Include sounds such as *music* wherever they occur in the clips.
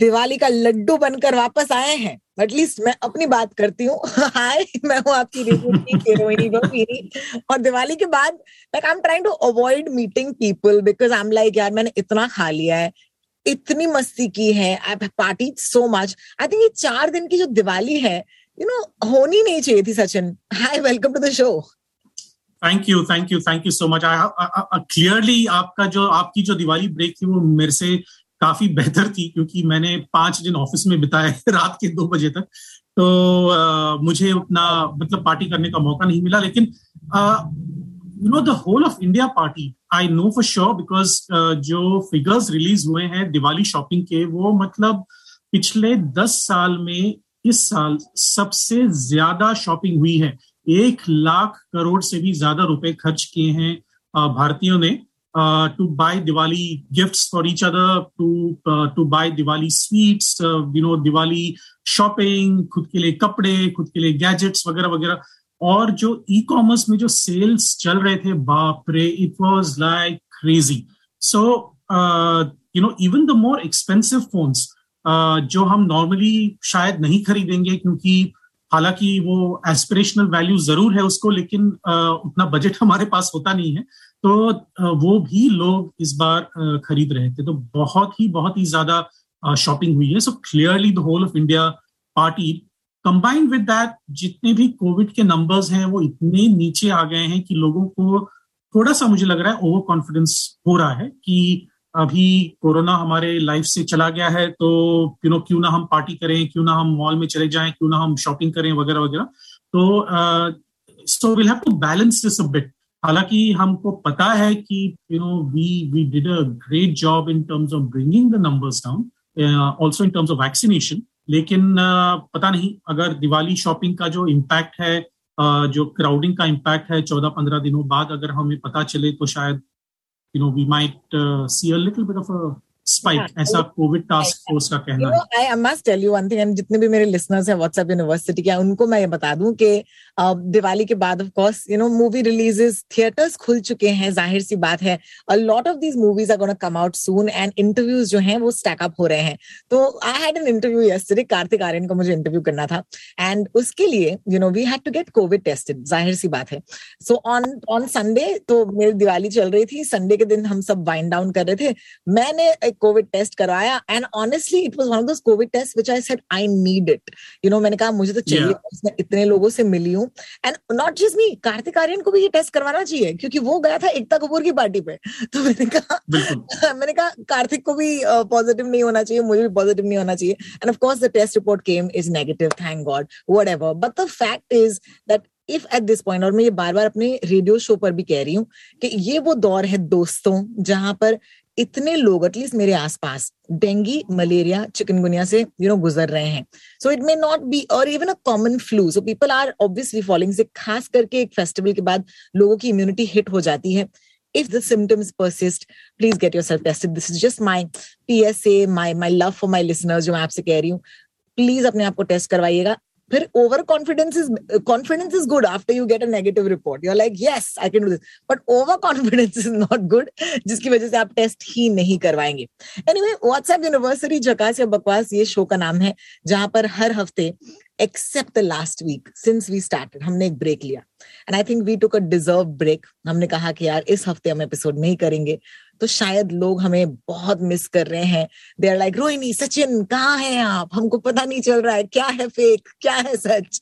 Diwali का लड्डू बनकर वापस आए हैं। एटलीस्ट मैं अपनी बात करती हूँ। *laughs* हाय मैं हूँ आपकी रोहिणी *laughs* और दिवाली के बाद like I am trying to avoid meeting people because I am like यार मैंने इतना खा लिया है इतनी मस्ती की है I party so much I think ये चार दिन की जो दिवाली है यू you नो know, होनी नहीं चाहिए थी Sachin. Hi welcome to the show thank you thank you thank you so much I clearly आपका जो आपकी जो दिवाली ब्रेक थी वो मेरे से काफ़ी बेहतर थी क्योंकि मैंने पाँच दिन ऑफ़िस में बिताए *laughs* रात के दो बजे तक। तो uh, मुझे अपना मतलब पार्टी करने का मौका नहीं मिला लेकिन you know the whole of India party I know for sure because जो फिगर्स रिलीज़ हुए हैं दिवाली शॉपिंग के वो मतलब पिछले दस साल में इस साल सबसे ज़्यादा शॉपिंग हुई है। एक लाख करोड़ से भी ज़्यादा रुपए खर्च किए हैं भारतीयों ने। To buy Diwali gifts for each other to to buy Diwali sweets you know Diwali shopping खुद के लिए कपड़े खुद के लिए गैजेट्स वगैरह वगैरह। और जो ई कॉमर्स में जो सेल्स चल रहे थे बाप रे it was like crazy so you know even the more expensive phones जो हम नॉर्मली शायद नहीं खरीदेंगे क्योंकि हालाँकि वो एस्पिरेशनल वैल्यू ज़रूर है उसको लेकिन uh, उतना बजट हमारे पास होता नहीं है। तो वो भी लोग इस बार खरीद रहे थे। तो बहुत ही बहुत ही ज़्यादा शॉपिंग हुई है। So clearly the whole of India party combined with that जितने भी कोविड के नंबर्स हैं, वो इतने नीचे आ गए हैं कि लोगों को थोड़ा सा मुझे लग रहा है ओवर कॉन्फिडेंस हो रहा है कि अभी कोरोना हमारे लाइफ से चला गया है तो यू नो क्यों ना हम पार्टी करें, क्यों ना हम मॉल में चले जाएँ, क्यों ना हम शॉपिंग करें, वगैरह वगैरह। तो so will have to balance this a bit हालाँकि हमको पता है कि you know we we did a great job in terms of bringing the numbers down also in terms of vaccination लेकिन uh, पता नहीं अगर दिवाली शॉपिंग का जो इम्पैक्ट है uh, जो क्राउडिंग का इम्पैक्ट है चौदह पंद्रह दिनों बाद अगर हमें पता चले तो शायद you know we might see a little bit bit of a ऐसा कोविड टास्क फोर्स का कहना you know, है I must tell you one thing and जितने भी मेरे लिसनर्स हैं व्हाट्सएप यूनिवर्सिटी के उनको मैं ये बता दूँ कि दिवाली के बाद of course you know movie releases theatres खुल चुके हैं ज़ाहिर सी बात है। A lot of these movies are gonna come out soon and interviews जो हैं वो स्टैक अप हो रहे हैं। तो I had an interview yesterday Kartik Aaryan को मुझे इंटरव्यू करना था। एंड उसके लिए you know we had to get COVID tested ज़ाहिर सी बात है। सो ऑन ऑन संडे तो मेरी दिवाली चल रही थी। संडे के दिन हम सब वाइंड डाउन कर रहे थे। मैंने एक कोविड टेस्ट करवाया and honestly it was one of those COVID test which I said I need it you know मैंने कहा मुझे तो चाहिए yeah. मैं इतने लोगों से मिली हूँ. And not just me Kartik Aaryan को भी ये टेस्ट करवाना चाहिए क्योंकि वो गया था एकता कपूर की पार्टी पे। *laughs* तो मैंने कहा *laughs* मैंने कहा कार्तिक को भी पॉजिटिव uh, नहीं होना चाहिए मुझे भी पॉजिटिव नहीं होना चाहिए. And of course the test report came is negative thank God whatever but the fact is that if at this point और मैं ये बार बार अपने रेडियो शो पर भी कह रही हूँ कि ये वो दौर है दोस्तों जहाँ पर इतने लोग एटलीस्ट मेरे आसपास डेंगी मलेरिया चिकनगुनिया से यू you नो know, गुजर रहे हैं। So it may not be और even a common flu so people are obviously following से खास करके एक फेस्टिवल के बाद लोगों की इम्यूनिटी हिट हो जाती है। If the symptoms persist please get yourself tested. This is just my psa my my love for my listeners जो मैं आपसे कह रही हूँ। प्लीज़ अपने आप को टेस्ट करवाइएगा। फिर over confidence is confidence is good after you get a negative report you like yes I can do this but over confidence is not good जिसकी वजह से आप टेस्ट ही नहीं करवाएँगे. एनीवे व्हाट्सएप यूनिवर्सिटी जकास या बकवास ये शो का नाम है, जहाँ पर हर हफ़्ते except the last week since we started हमने एक ब्रेक लिया. And I think we took a deserve break हमने कहा कि यार, इस हफ़्ते हम एपिसोड नहीं करेंगे. तो शायद लोग हमें बहुत मिस कर रहे हैं। They are like Rohini Sachin कहाँ हैं आप? हमको पता नहीं चल रहा है। क्या है फेक क्या है सच?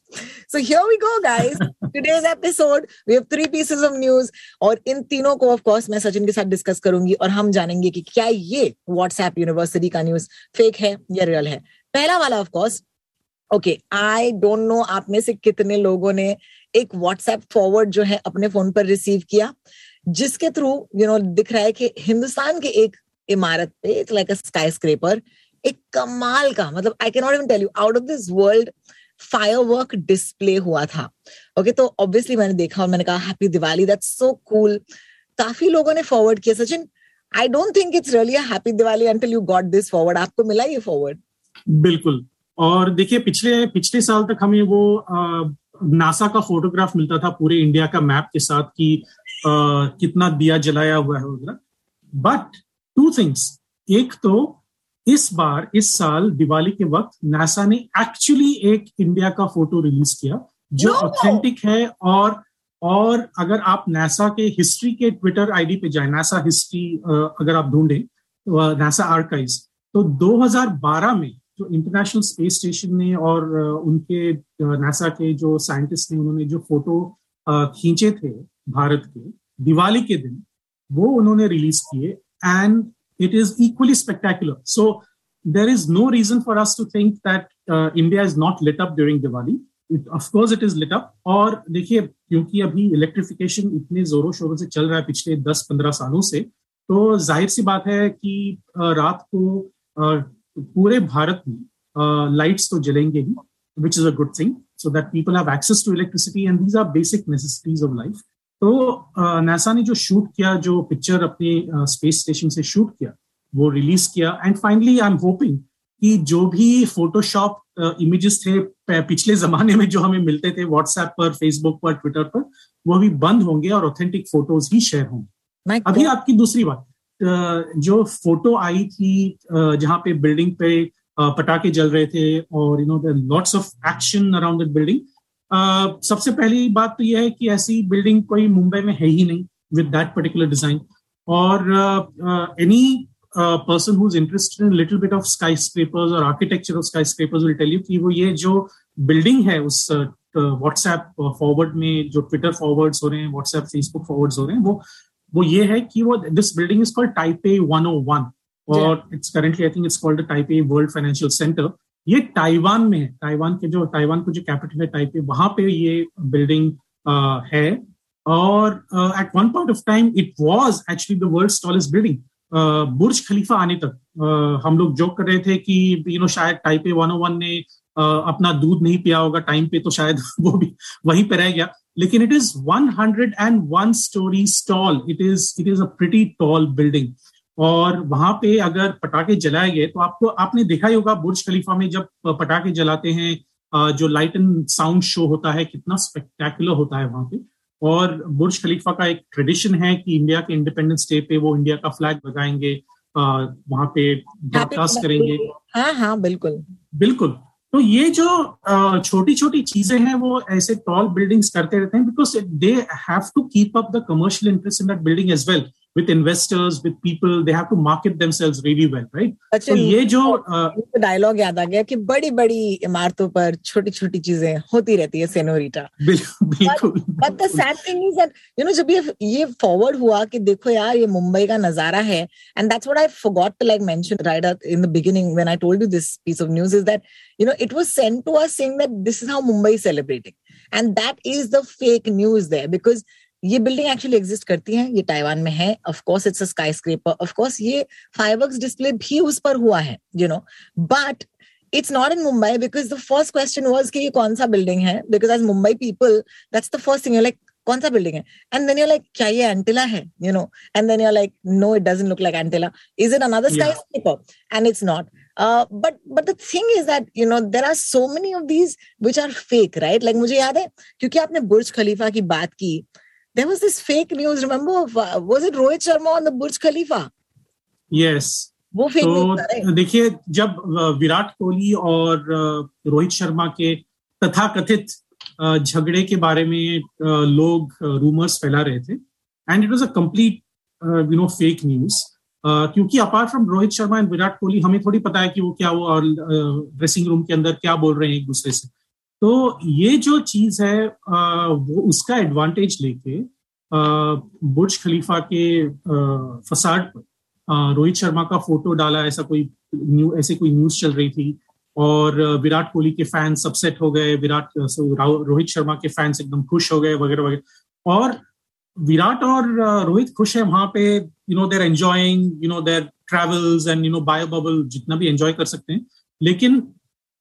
So here we go guys today's episode we have three pieces of news और इन तीनों को ऑफ़ कोर्स मैं सचिन के साथ डिस्कस करूँगी और हम जानेंगे कि क्या ये व्हाट्सएप यूनिवर्सिटी का न्यूज़ फेक है या रियल है। पहला वाला of course okay I don't know आप में से कितने लोगों ने एक व्हाट्सएप फॉरवर्ड जो है अपने फ़ोन पर रिसीव किया। जिसके थ्रू यू नो दिख रहा है कि हिंदुस्तान के एक इमारत पे it's like a sky scraper एक कमाल का मतलब I can not even tell you out of this world fire display हुआ था। ओके okay, तो ऑब्वियसली मैंने देखा और मैंने कहा happy Diwali that's so cool काफ़ी लोगों ने फॉरवर्ड किया। Sachin I don't think it's really happy Diwali until you got this forward आपको मिला ये फॉरवर्ड बिल्कुल। और देखिए पिछले पिछले साल तक हमें वो आ, नासा का फोटोग्राफ मिलता था पूरे इंडिया का मैप के साथ कि कितना दिया जलाया हुआ है वगैरह बट टू थिंग्स एक तो इस बार इस साल दिवाली के वक्त नासा ने एक्चुअली एक इंडिया का फ़ोटो रिलीज़ किया जो ऑथेंटिक no. no. है और और अगर आप नासा के हिस्ट्री के ट्विटर आईडी पे जाए नासा हिस्ट्री अगर आप ढूंढें नासा आर्काइव तो 2012 में जो इंटरनेशनल स्पेस स्टेशन ने और उनके नासा के जो साइंटिस्ट ने उन्होंने जो फ़ोटो खींचे थे भारत के, दिवाली के दिन, वो उन्होंने रिलीज़ किए and it is equally spectacular so there is no reason for us to think that India is not lit up during Diwali of course it is lit up और देखिए, क्योंकि अभी इलेक्ट्रिफिकेशन इतने जोरों शोरों से चल रहा है पिछले दस पंद्रह सालों से तो ज़ाहिर सी बात है कि रात को पूरे भारत में लाइट्स तो जलेंगे ही which is a good thing so that people have access to electricity and these are basic necessities of life तो नासा ने जो शूट किया जो पिक्चर अपने स्पेस स्टेशन से शूट किया वो रिलीज़ किया। And finally I am hoping कि जो भी फोटोशॉप इमेजेस थे पिछले जमाने में जो हमें मिलते थे व्हाट्सएप पर फेसबुक पर ट्विटर पर वो भी बंद होंगे और ऑथेंटिक फ़ोटोज़ ही शेयर होंगे। अभी आपकी दूसरी बात जो फ़ोटो आई थी जहाँ पे बिल्डिंग पे पटाखे जल रहे थे और you know lots of action around that building सबसे पहली बात तो यह है कि ऐसी बिल्डिंग कोई मुंबई में है ही नहीं विद दैट पर्टिकुलर डिज़ाइन और any person who is interested in little bit of sky scrapers और architecture of sky scrapers will tell you कि वो ये जो बिल्डिंग है उस व्हाट्सएप फॉरवर्ड में जो ट्विटर फॉरवर्ड्स हो रहे हैं व्हाट्सएप फेसबुक फॉरवर्ड्स हो रहे हैं वो वो ये है कि वो this building is called Taipei 101 और it's currently I think it's called Taipei world financial centre ये ताइवान में है। ताइवान के जो ताइवान को जो कैपिटल है टाइपे वहाँ पे ये बिल्डिंग है। और at one point of time it was actually the world tallest building Burj Khalifa आने तक हम लोग जोक कर रहे थे कि यू नो शायद टाइपे 101 ने uh, अपना दूध नहीं पिया होगा टाइम पे तो शायद *laughs* वो भी वहीं पे रह गया। लेकिन it is 101 storeys tall it is it is a pretty tall building और वहाँ पे अगर पटाखे जलाए गए तो आपको आपने देखा ही होगा बुर्ज खलीफा में जब पटाखे जलाते हैं जो लाइट एंड साउंड शो होता है कितना स्पेक्टेकुलर होता है वहाँ पे। और बुर्ज खलीफा का एक ट्रेडिशन है कि इंडिया के इंडिपेंडेंस डे पे वो इंडिया का फ्लैग लगाएँगे वहाँ पे ब्रॉडकास्ट करेंगे। हाँ हाँ बिल्कुल। बिल्कुल। तो ये जो छोटी छोटी चीज़ें हैं वो ऐसे टॉल बिल्डिंग्स करते रहते हैं because they have to keep up the commercial interest in that building as well with investors with people they have to market themselves really well right अच्छा, तो ये जो डायलॉग याद आ गया कि बड़ी बड़ी इमारतों पर छोटी छोटी चीजें होती रहती है सेनोरिटा बिल्कुल but the sad thing is that you know जब ये ये फॉरवर्ड हुआ कि देखो यार ये मुंबई का नजारा है and that's what I forgot to like mention right in the beginning when I told you this piece of news is that you know it was sent to us saying that this is how mumbai is celebrating and that is the fake news there because ये building actually exist करती है ये Taiwan में है of course it's a sky scraper of course ये fireworks display भी उस पर हुआ है you know but it's not in Mumbai because the first question was कि ये कौन सा बिल्डिंग है? Because as Mumbai people that's the first thing like कौन सा बिल्डिंग है? एंड देन यूर लाइक क्या ये एंटिला है you know and then you're like no it doesn't look like Antilia is it another sky scraper and it's not Uh, but but the thing is that you know there are so many of these which are fake right? Like मुझे याद है क्योंकि आपने बुर्ज खलीफा की बात की there was this fake news remember? Of, uh, was it rohit sharma on the burj khalifa? Yes. वो fake तो देखिए जब विराट कोहली और रोहित शर्मा के तथाकथित झगड़े के बारे में लोग रूमर्स फैला रहे थे and it was a complete you know fake news क्योंकि apart from Rohit Sharma and Virat Kohli हमें थोड़ी पता है कि वो क्या वो और ड्रेसिंग रूम के अंदर क्या बोल रहे हैं एक दूसरे से। तो ये जो चीज़ है वो उसका एडवांटेज लेके बुर्ज खलीफा के फसाड पर रोहित शर्मा का फ़ोटो डाला, ऐसा कोई न्यू, ऐसे कोई न्यूज़ चल रही थी। और विराट कोहली के फैंस अपसेट हो गए, विराट रोहित शर्मा के फैंस एकदम खुश हो गए, वगैरह वगैरह। और विराट और रोहित खुश है वहाँ पे you know their enjoying you know their travels and you know bio bubble जितना भी एंजॉय कर सकते हैं। लेकिन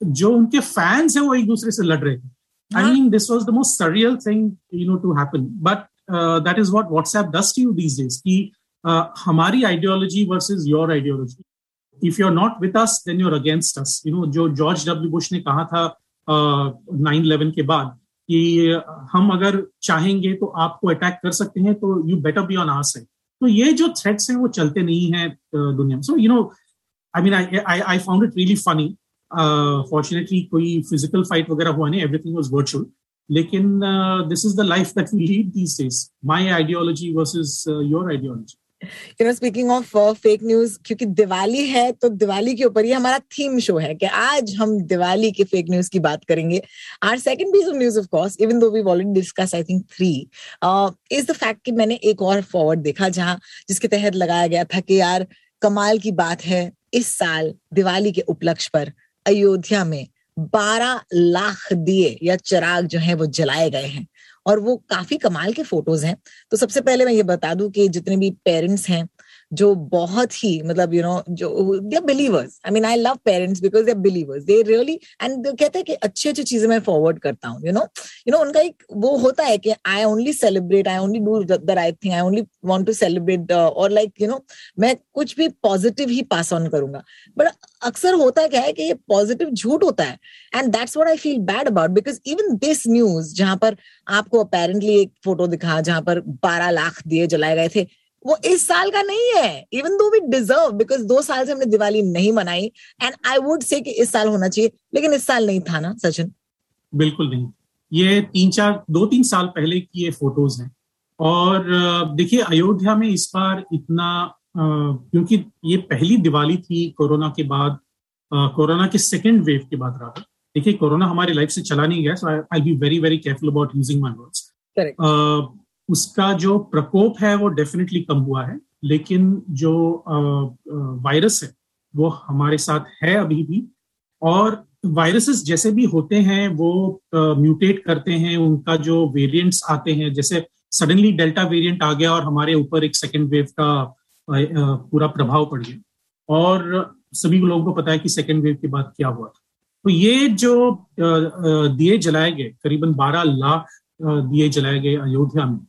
जो उनके फैंस है वो एक दूसरे से लड़ रहे थे। I mean this was the most surreal thing you know to happen but that is what WhatsApp does to you these days की uh, हमारी ideology versus your ideology if you are not with us then you're against us you know जो George W Bush ने कहा था nine uh, eleven के बाद कि हम अगर चाहेंगे तो आपको अटैक कर सकते हैं तो you better be on our side तो ये जो थ्रेट्स हैं वो चलते नहीं है दुनिया में। So you know I mean I I found it really funny fortunately कोई फ़िज़िकल फाइट वगैरह हुआ नहीं एवरीथिंग वाज वर्चुअल लेकिन this is the life that we lead these days my ideology versus your ideology you know speaking of fake news क्योंकि दिवाली है तो दिवाली के ऊपर ही हमारा थीम शो है कि आज हम दिवाली के फेक न्यूज़ की बात करेंगे. Our second piece of news of course even though we already discuss I think three is the fact कि मैंने एक और फॉरवर्ड देखा जहाँ जिसके तहत लगाया गया था कि यार कमाल की बात है, इस साल दिवाली के उपलक्ष्य पर अयोध्या में बारह लाख दिए या चिराग जो है वो जलाए गए हैं और वो काफ़ी कमाल के फ़ोटोज़ हैं। तो सबसे पहले मैं ये बता दूँ कि जितने भी पेरेंट्स हैं जो बहुत ही मतलब यू नो जो they believers I mean I love parents because they believers they really and कहते हैं कि अच्छी अच्छी चीज़ें मैं फॉरवर्ड करता हूँ यू नो यू नो उनका एक वो होता है कि I only celebrate I only do the right thing I only want to celebrate और लाइक यू नो मैं कुछ भी पॉजिटिव ही पास ऑन करूँगा. बट अक्सर होता क्या है कि ये पॉजिटिव झूठ होता है. And that's what I feel bad about because even this news जहाँ पर आपको अपेरेंटली एक फ़ोटो दिखा, जहाँ पर बारह लाख दिए जलाए गए थे वो इस साल का नहीं है even though we deserve because दो साल से हमने दिवाली नहीं मनाई एंड आई वुड से कि इस साल होना चाहिए लेकिन इस साल नहीं था ना सचिन? बिल्कुल नहीं। ये तीन चार दो तीन साल पहले की ये फ़ोटोज़ हैं। और देखिए अयोध्या में इस बार इतना क्योंकि ये पहली दिवाली थी कोरोना के बाद कोरोना के सेकेंड वेव के बाद रहा देखिए कोरोना हमारी लाइफ से चला नहीं गया so I be very very careful about using my words उसका जो प्रकोप है वो डेफिनेटली कम हुआ है, लेकिन जो वायरस है, वो हमारे साथ है अभी भी। और वायरसेस जैसे भी होते हैं, वो म्यूटेट करते हैं, उनका जो वेरिएंट्स आते हैं, जैसे सडनली डेल्टा वेरिएंट आ गया और हमारे ऊपर एक सेकेंड वेव का पूरा प्रभाव पड़ गया। और सभी लोगों को पता है कि सेकेंड वेव के बाद क्या हुआ था। तो ये जो दिए जलाए गए, करीबन 12 लाख दिए जलाए गए अयोध्या में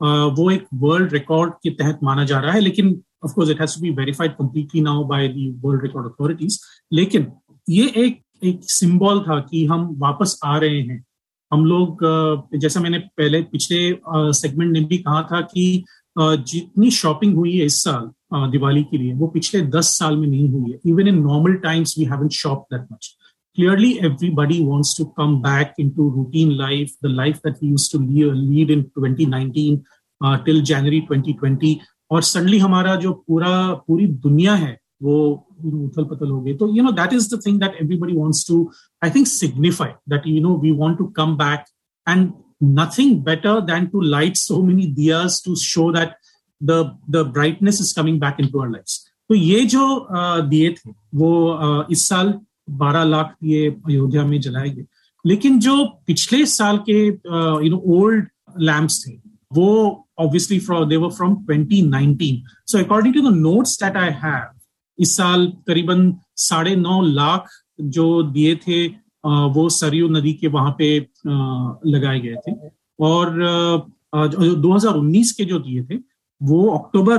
वो एक वर्ल्ड रिकॉर्ड के तहत माना जा रहा है, लेकिन of course it has be verified completely now by the world record authorities लेकिन ये एक एक सिंबल था कि हम वापस आ रहे हैं। हम लोग जैसा मैंने पहले पिछले सेगमेंट में भी कहा था कि जितनी शॉपिंग हुई है इस साल दिवाली के लिए, वो पिछले दस साल में नहीं हुई है। Even in normal times we haven't shop that much clearly everybody wants to come back into routine life the life that we used to lead in 2019 uh, till January 2020 और सडनली हमारा जो पूरा पूरी दुनिया है वो उथल पथल हो गई तो you know that is the thing that everybody wants to I think signify that you know we want to come back and nothing better than to light so many diyas to show that the the brightness is coming back into our lives तो ये जो दिए थे वो इस साल बारह लाख ये अयोध्या में जलाए गए। लेकिन जो पिछले साल के यू नो ओल्ड लैम्प्स थे, वो obviously from they were from 2019 so according to the notes that I have इस साल करीबन साढ़े नौ लाख जो दिए थे वो सरयू नदी के वहाँ पे लगाए गए थे। और 2019 के जो दिए थे, वो अक्टूबर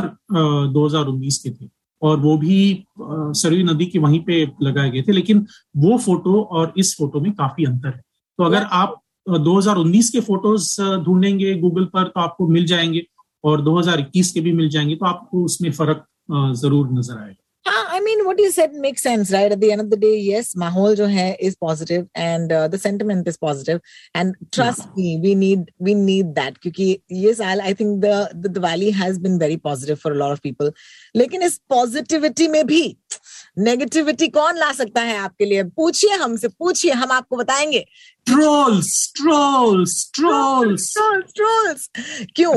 2019 के थे। और वो भी सरयू नदी के वहीं पे लगाए गए थे लेकिन वो फ़ोटो और इस फ़ोटो में काफ़ी अंतर है। तो अगर आप 2019 के फ़ोटोज़ ढूंढेंगे गूगल पर तो आपको मिल जाएँगे और 2021 के भी मिल जाएँगे तो आपको उसमें फ़र्क ज़रूर नज़र आएगा। I mean what you set make sense right at the the day yes माहौल जो है is positive and the sentiment is positive and trust me we need we need that क्योंकि ये साल I think Diwali has been very positive for lot of people लेकिन इस positivity में भी नेगेटिविटी कौन ला सकता है आपके लिए पूछिए हमसे पूछिए हम आपको बताएँगे ट्रोल्स ट्रोल्स ट्रोल्स ट्रोल्स क्यों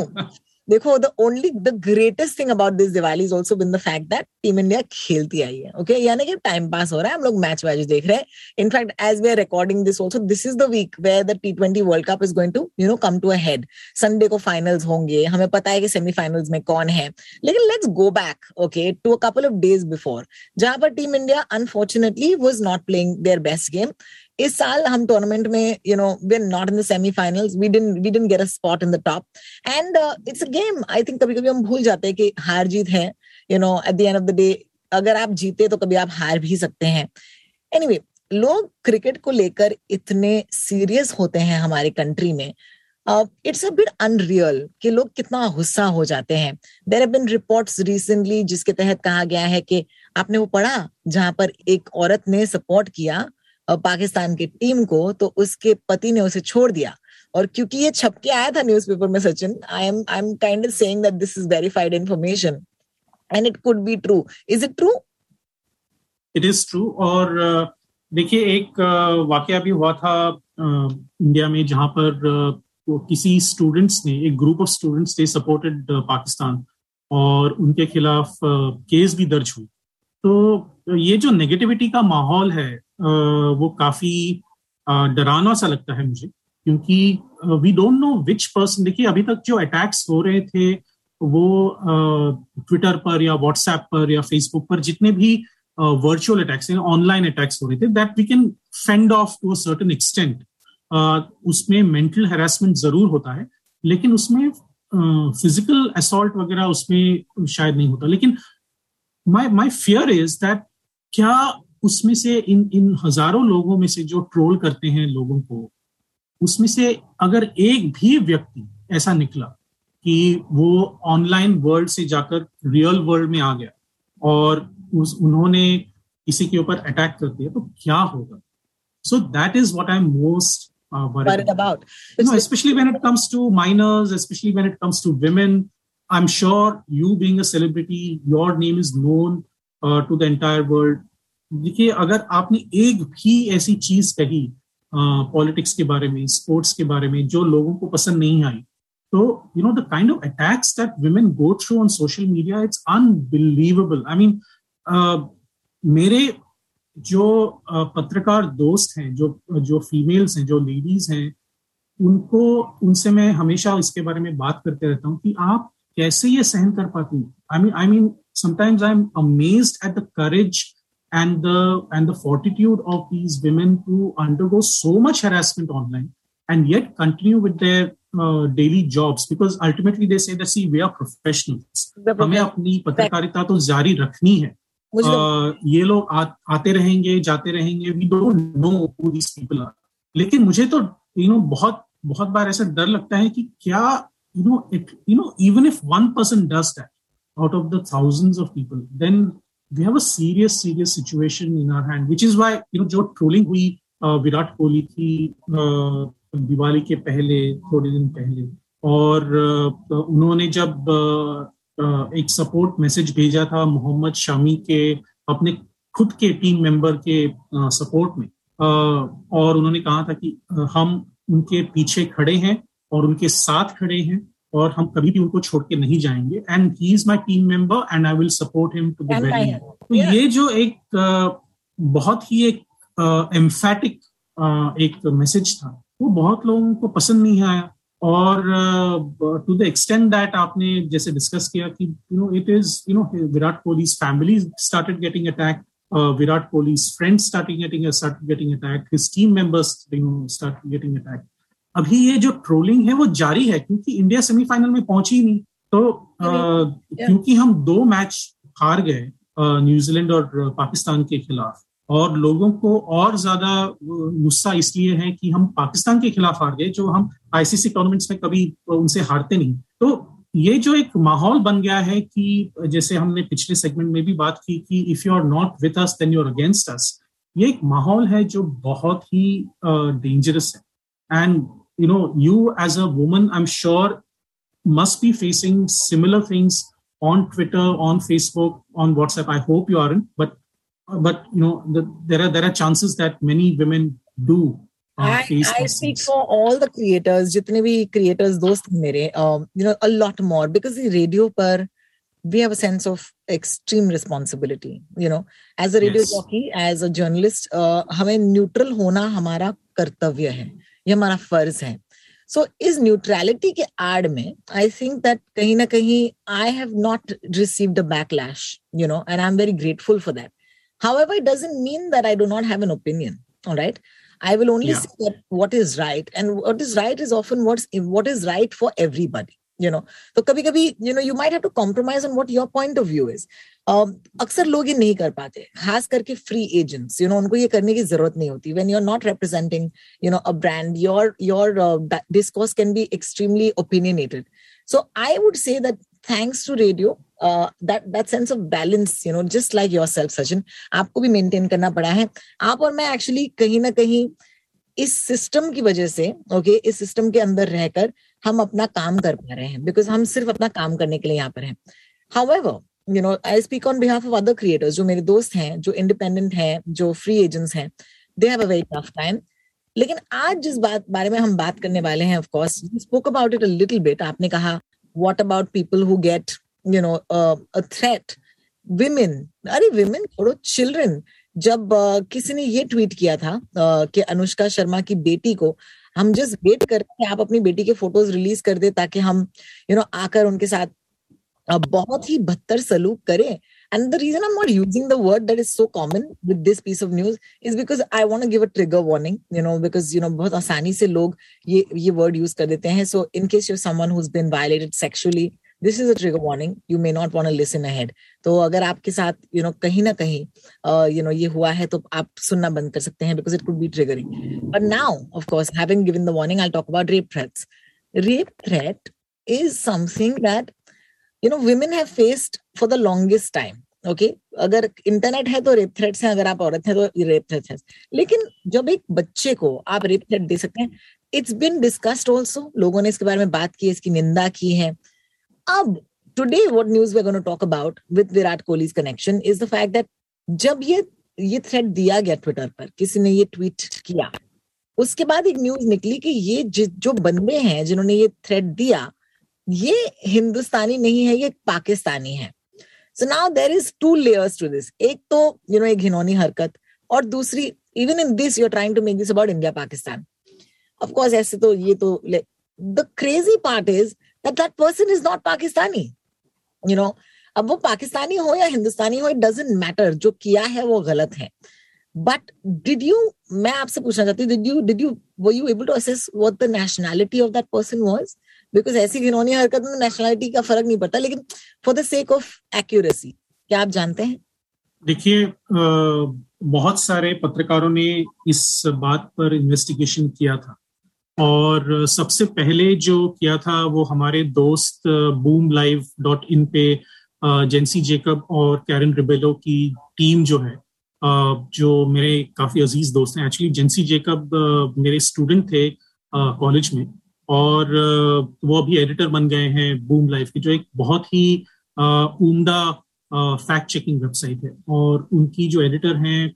देखो the only the greatest thing about this Diwali is also been the fact that team India खेलती आई है ओके यानी कि टाइम पास हो रहा है, हम लोग मैच वैच देख रहे हैं। In fact as we are recording this also this is the week where the T twenty world cup is going to you know come to a head Sunday को finals होंगे, हमें पता है कि सेमीफाइनल्स में कौन है। लेकिन let's go back okay to a couple of days before जहाँ पर team India unfortunately was not playing their best game इस साल हम टूर्नामेंट में you know we not in the semifinals we get a spot in the top and it's a game I think कभी कभी हम भूल जाते हैं कि हार जीत है you know at the end of the day अगर आप जीते तो कभी आप हार भी सकते हैं। एनीवे anyway, लोग क्रिकेट को लेकर इतने सीरियस होते हैं हमारे कंट्री में। इट्स अ बिट अनरियल कि लोग कितना गुस्सा हो जाते हैं। There have been reports recently जिसके तहत कहा गया है कि आपने वो पढ़ा जहाँ पर एक औरत ने सपोर्ट किया पाकिस्तान की टीम को तो उसके पति ने उसे छोड़ दिया। और क्योंकि ये छप के आया था न्यूज़पेपर में, Sachin I am I am kind of saying that this is verified information and it could be true is it true it is true और देखिए, एक वाकया भी हुआ था इंडिया में जहाँ पर किसी स्टूडेंट्स ने, एक ग्रुप ऑफ़ स्टूडेंट्स ने सपोर्टेड पाकिस्तान और उनके खिलाफ केस भी दर्ज हुई। तो ये जो नेगेटिविटी का माहौल है वो काफ़ी डराना सा लगता है मुझे। क्योंकि we don't know which person देखिए अभी तक जो अटैक्स हो रहे थे, वो ट्विटर पर या व्हाट्सएप पर या फेसबुक पर जितने भी वर्चुअल अटैक्स ऑनलाइन अटैक्स हो रहे थे that we can fend of to certain extent उसमें मेंटल हेरासमेंट ज़रूर होता है, लेकिन उसमें फ़िज़िकल असॉल्ट वगैरह उसमें शायद नहीं होता। लेकिन my my fear is that क्या उसमें से इन इन हज़ारों लोगों में से जो ट्रोल करते हैं लोगों को उसमें से अगर एक भी व्यक्ति ऐसा निकला कि वो ऑनलाइन वर्ल्ड से जाकर रियल वर्ल्ड में आ गया और उस उन्होंने किसी के ऊपर अटैक कर दिया तो क्या होगा so that is what I am most worried about. You know, especially when it comes to minors, especially when it comes to women. I'm sure you being a celebrity, your name is known uh, to the entire world. देखिए अगर आपने एक भी ऐसी चीज़ कही politics के बारे में स्पोर्ट्स के बारे में जो लोगों को पसंद नहीं आई तो you know the kind of attacks that women go through on social media it's unbelievable I mean मेरे जो पत्रकार दोस्त हैं जो जो फीमेल्स हैं जो लेडीज़ हैं उनको उनसे मैं हमेशा इसके बारे में बात करते रहता हूँ कि आप कैसे ये सहन कर पाती I I mean sometimes I am amazed at the courage and the and the fortitude of these women to undergo so much harassment online and yet continue with daily jobs because ultimately they see we are professional हमें अपनी पत्रकारिता तो जारी रखनी है। Uh, ये लोग आते रहेंगे जाते रहेंगे वी डोंट नो लेकिन मुझे तो यू you नो know, बहुत बहुत बार ऐसा डर लगता है कि क्या you know you know even if one person does that out of the thousands of people then we have a serious, serious situation in our hand, which is why, you know, जो trolling हुई विराट कोहली की दिवाली के पहले थोड़े दिन पहले और उन्होंने जब एक सपोर्ट मैसेज भेजा था मोहम्मद शामी के अपने खुद के टीम मेंबर के सपोर्ट में और उन्होंने कहा था कि हम उनके पीछे खड़े हैं और उनके साथ खड़े हैं और हम कभी भी उनको छोड़ के नहीं जाएँगे। And he is my team member and I will support him to the very तो ये जो एक बहुत ही एक एम्फेटिक एक मैसेज था वो बहुत लोगों को पसंद नहीं आया। और टू द एक्सटेंड दैट आपने जैसे डिस्कस किया कि you know it is you know Virat Kohli family started getting attack Virat Kohli friends starting getting attack his team members start getting attack अभी ये जो ट्रोलिंग है वो जारी है क्योंकि इंडिया सेमीफाइनल में पहुँची ही नहीं। तो आ, क्योंकि हम दो मैच हार गए न्यूजीलैंड और पाकिस्तान के खिलाफ। और लोगों को और ज़्यादा गुस्सा इसलिए है कि हम पाकिस्तान के खिलाफ हार गए जो हम आईसीसी टूर्नामेंट्स में कभी उनसे हारते नहीं। तो ये जो एक माहौल बन गया है कि जैसे हमने पिछले सेगमेंट में भी बात की कि if you are not with us then you are against us ये एक माहौल है जो बहुत ही डेंजरस है। And you know you as a woman i'm sure must be facing similar things on twitter on facebook on whatsapp i hope you aren't but but you know the, there are there are chances that many women do I, I speak for all the creators जितने भी creators दोस्त मेरे um, you know a lot more because the radio पर we have a sense of extreme responsibility you know as a radio yes. jockey as a journalist uh, हमें neutral होना हमारा कर्तव्य है ये हमारा फ़र्ज़ है। सो इस न्यूट्रलिटी के आड़ में आई थिंक दैट कहीं ना कहीं I have not receive the backlash you know and I am very grateful for that however it doesn't mean that I do not have an opinion right I will only see that what is right and what is right is often what is right for everybody Know, so kabhi kabhi, you know, you might have to compromise on what your point of view is. Um, अक्सर लोग ये नहीं कर पाते। खास करके free agents you know उनको ये करने की ज़रूरत नहीं होती। When you are not representing you know a brand your your discourse can be extremely opinionated so I would say that thanks to radio that that sense of balance you know just like your Sachin आपको भी maintain करना पड़ा है। आप और मैं actually कहीं ना कहीं इस सिस्टम की वजह से ओके okay, इस सिस्टम के अंदर रहकर हम अपना काम कर पा रहे हैं बिकॉज़ हम सिर्फ़ अपना काम करने के लिए यहाँ पर हैं। However you know I speak on behalf of other creators जो मेरे दोस्त हैं जो इंडिपेंडेंट हैं जो फ्री एजेंट्स हैं they have a very tough time लेकिन आज जिस बात बारे में हम बात करने वाले हैं of course spoke about it a little bit आपने कहा what about people who get you know a threat women अरे विमेन छोड़ो चिल्ड्रन जब uh, किसी ने ये ट्वीट किया था uh, कि अनुष्का शर्मा की बेटी को हम जस्ट वेट कर रहे हैं आप अपनी बेटी के फ़ोटोज़ रिलीज़ कर दे ताकि हम यू नो आकर उनके साथ uh, बहुत ही बदतर सलूक करें And the reason I'm not using the word that is so common with this piece of news is because I want to give a trigger warning, you know, because, you know, बहुत आसानी से लोग ये ये word use कर देते हैं. So in case you're someone who's been violated sexually, this is a trigger warning you may not want to listen ahead तो अगर आपके साथ यू नो कहीं ना कहीं यू नो ये हुआ है तो आप सुनना बंद कर सकते हैं because it could be triggering but now of course having given the warning I talk about rape threats rape threat is something that you know women have faced for the longest time okay okay? अगर internet है तो rape threats हैं, अगर आप औरत हैं तो rape threats हैं। लेकिन जब एक बच्चे को आप रेप थ्रेट दे सकते हैं इट्स बिन डिस्कस्ड ऑल्सो लोगों ने इसके बारे में बात की है, इसकी निंदा की है। अब today what news we gonna talk about with Virat Kohli's connection is the fact that जब ये ये थ्रेड दिया गया ट्विटर पर, किसी ने ये ट्वीट किया, उसके बाद एक न्यूज़ निकली कि ये जो बंदे हैं जिन्होंने ये थ्रेड दिया, ये हिंदुस्तानी नहीं है, ये पाकिस्तानी है। So now there is two layers to this एक तो यू नो एक घिनौनी हरकत और दूसरी even in this you are trying to make this about India Pakistan of course ऐसे तो ये तो the crazy part is that that person is not Pakistani. You know, अब वो पाकिस्तानी हो या हिंदुस्तानी हो इट डजेंट मैटर जो किया है वो गलत है. बट डिड यू मैं आपसे पूछना चाहती हूँ डिड यू डिड यू वो you able to assess what the nationality of that person was because ऐसी घिनौनी हरकत में नेशनैलिटी का फ़र्क नहीं पड़ता लेकिन for the sake of accuracy क्या आप जानते हैं? देखिए बहुत सारे पत्रकारों ने इस बात पर इन्वेस्टिगेशन किया था। और सबसे पहले जो किया था वो हमारे दोस्त बूम लाइव डॉट इन पे जेंसी जेकब और कैरन रिबेलो की टीम जो है जो मेरे काफ़ी अज़ीज़ दोस्त हैं। एक्चुअली जेंसी जेकब मेरे स्टूडेंट थे कॉलेज में और वो अभी एडिटर बन गए हैं बूम लाइव की, जो एक बहुत ही उम्दा फैक्ट चेकिंग वेबसाइट है और उनकी जो एडिटर हैं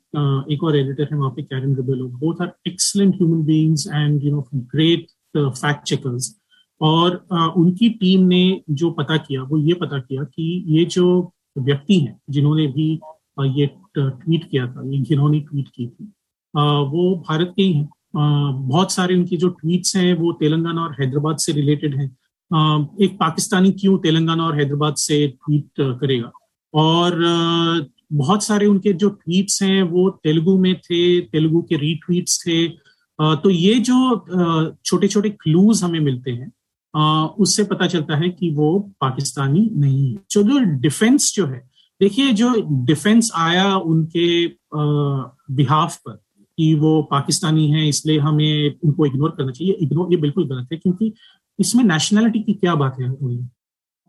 एक और एडिटर है वहाँ पे Karen Rebelo both are excellent human beings and you know great fact checkers और uh, उनकी टीम ने जो पता किया वो ये पता किया कि ये जो व्यक्ति हैं जिन्होंने भी ये ट्वीट किया था ये जिन्होंने ट्वीट की थी वो भारत के ही हैं। बहुत सारे उनकी जो ट्वीट्स हैं वो तेलंगाना और हैदराबाद से रिलेटेड हैं। एक पाकिस्तानी क्यों तेलंगाना और हैदराबाद से ट्वीट करेगा? और बहुत सारे उनके जो ट्वीट्स हैं, वो तेलुगु में थे, तेलुगु के रीट्वीट्स थे। तो ये जो छोटे छोटे क्लूज हमें मिलते हैं उससे पता चलता है कि वो पाकिस्तानी नहीं है। जो जो डिफेंस जो है, देखिए, जो डिफेंस आया उनके बिहाफ पर कि वो पाकिस्तानी है, इसलिए हमें उनको इग्नोर करना चाहिए। इग्नोर ये बिल्कुल गलत है, क्योंकि इसमें नेशनैलिटी की क्या बात है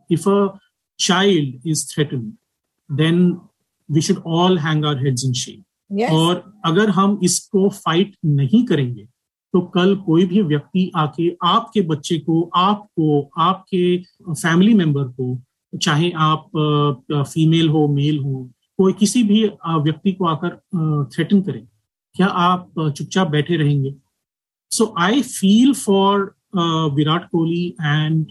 if a child is threaten then we should all hang our heads in shame और अगर हम इसको फाइट नहीं करेंगे तो कल कोई भी व्यक्ति आके आपके बच्चे को आपको आपके फैमिली मेंबर को चाहे आप फीमेल हो मेल हो कोई किसी भी व्यक्ति को आकर थ्रेटन करें। क्या आप चुपचाप बैठे रहेंगे? So I feel for Virat Kohli and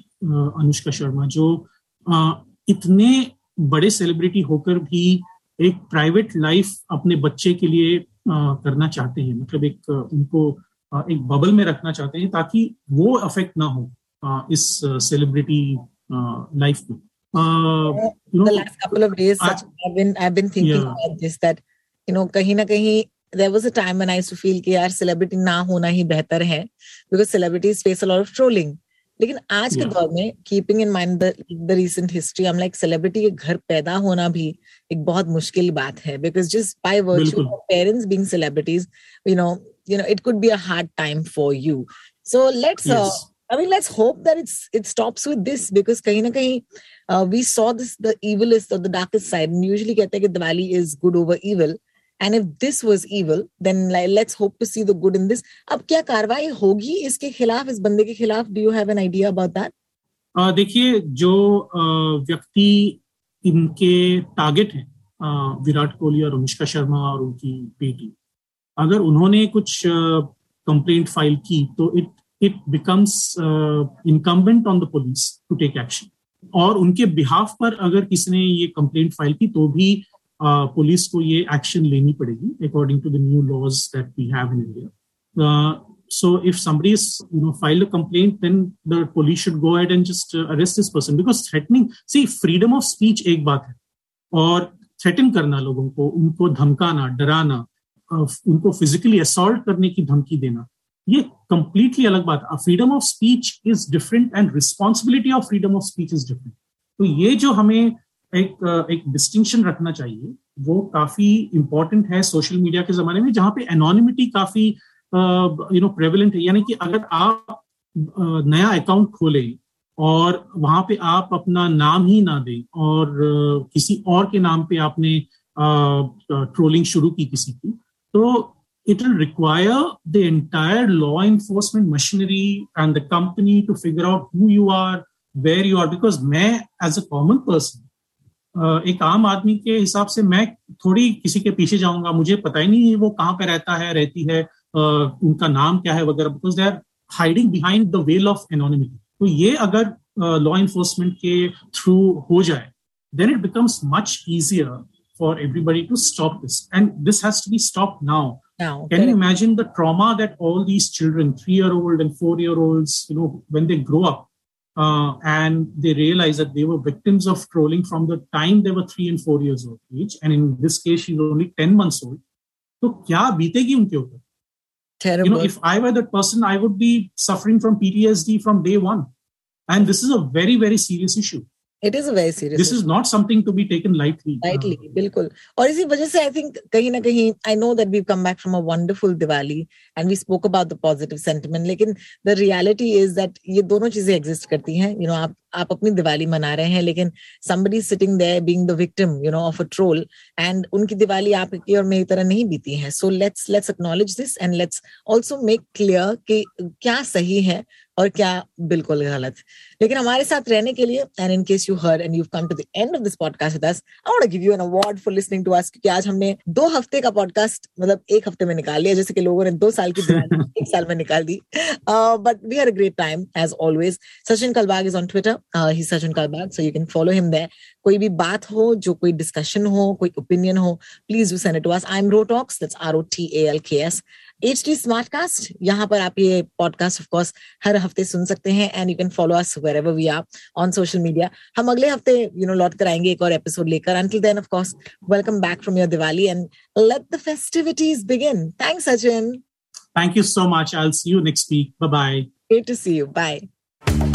Anushka Sharma जो uh, इतने बड़े सेलिब्रिटी होकर भी एक प्राइवेट लाइफ अपने बच्चे के लिए uh, करना चाहते हैं मतलब एक uh, उनको uh, एक बबल में रखना चाहते हैं ताकि वो अफेक्ट ना हो uh, इस सेलिब्रिटी लाइफ में Uh, कहीं ना कहीं there was a time when I used to feel कि यार celebrity ना होना ही बेहतर है because celebrities face a lot of trolling. लेकिन आज के दौर में keeping in mind the recent history हम लाइक सेलिब्रिटी के घर पैदा होना भी एक बहुत मुश्किल बात है because just by virtue parents being celebrities you know you know it could be a hard time for you so let's I mean let's hope that it's it stops with this because कहीं ना कहीं we saw this the evilest of the darkest side usually कहते हैं कि Diwali is good over evil and if this was evil then let's hope to see the good in this अब क्या कार्रवाई होगी इसके खिलाफ, इस बंदे के खिलाफ? Do you have an idea about that देखिए, जो व्यक्ति इनके टारगेट हैं विराट कोहली और अनुष्का शर्मा और उनकी बेटी। अगर उन्होंने कुछ कंप्लेंट फ़ाइल की तो it it becomes incumbent on the police to take action और उनके बिहाफ पर अगर किसी ने ये कंप्लेंट फ़ाइल की तो भी पुलिस को ये एक्शन लेनी पड़ेगी according to the new laws that we have in India so if somebody is you know filed a complaint then the police should go ahead and just uh, arrest this person. Because threatening see freedom of speech एक बात है और threaten करना लोगों को उनको धमकाना डराना उनको फिजिकली असॉल्ट करने की धमकी देना ये कंप्लीटली अलग बात freedom of speech is different and responsibility of freedom of speech is different तो ये जो हमें एक एक डिस्टिंक्शन रखना चाहिए। वो काफ़ी इंपॉर्टेंट है सोशल मीडिया के जमाने में, जहाँ पे एनोनिमिटी काफ़ी यू नो प्रेविलेंट है। यानी कि अगर आप नया अकाउंट खोले और वहाँ पे आप अपना नाम ही ना दें और किसी और के नाम पे आपने ट्रोलिंग शुरू की किसी की तो it will require the entire law enforcement machinery and the company to figure out who you are where you are because मैं एज अ कॉमन पर्सन एक आम आदमी के हिसाब से मैं थोड़ी किसी के पीछे जाऊँगा मुझे पता ही नहीं वो कहाँ पे रहता है रहती है उनका नाम क्या है वगैरह because they are hiding behind the veil of anonymity तो ये अगर लॉ इन्फोर्समेंट के थ्रू हो जाए then it becomes much easier for everybody to stop this and this has be stop now can you imagine the trauma that all these children three year old and four year old you know when they grow up Uh, and they realized that they were victims of trolling from the time they were three and four years old each. And in this case, she's only 10 months old. So, kya beetegi unke upar? Terrible. You know, if I were that person, I would be suffering from PTSD from day one. And this is a very, very serious issue. It is a very serious this is not something to be taken lightly lightly बिल्कुल और इसी वजह से I think कहीं ना कहीं I know that we come back from a wonderful Diwali and we spoke about the positive sentiment लेकिन the reality is that ये दोनों चीज़ें एग्जिस्ट करती हैं यू you नो know, आप आप अपनी दिवाली मना रहे हैं लेकिन somebody sitting there being the victim you know of a troll and उनकी दिवाली आपकी और मेरी तरह नहीं बीती है। So let's let's acknowledge this and let's also make clear कि क्या सही है और क्या बिल्कुल गलत। लेकिन हमारे साथ रहने के लिए and in case you heard and you come to the end of this podcast with us I want to give you an award for listening to us क्योंकि आज हमने दो हफ़्ते का पॉडकास्ट मतलब एक हफ़्ते में निकाल लिया जैसे कि लोगों ने दो साल की *laughs* एक साल में निकाल दी। But we had a great time as always Sachin Kalbag is on Twitter he Sachin Kalbag so you can follow him there कोई भी बात हो जो कोई डिस्कशन हो कोई ओपिनियन हो please do send it to us I am rotalks that's R O T A L K S H T Smartcast यहाँ पर आप ये पॉडकास्ट ऑफ़ कोर्स हर हफ़्ते सुन सकते हैं and you can follow us wherever we are on social media हम अगले हफ़्ते यू नो लौट कर आएँगे एक और एपिसोड लेकर until then of course welcome back from your Diwali and let the festivities begin thanks Sachin Thank you so much. I'll see you next week. Bye bye. Great to see you. Bye.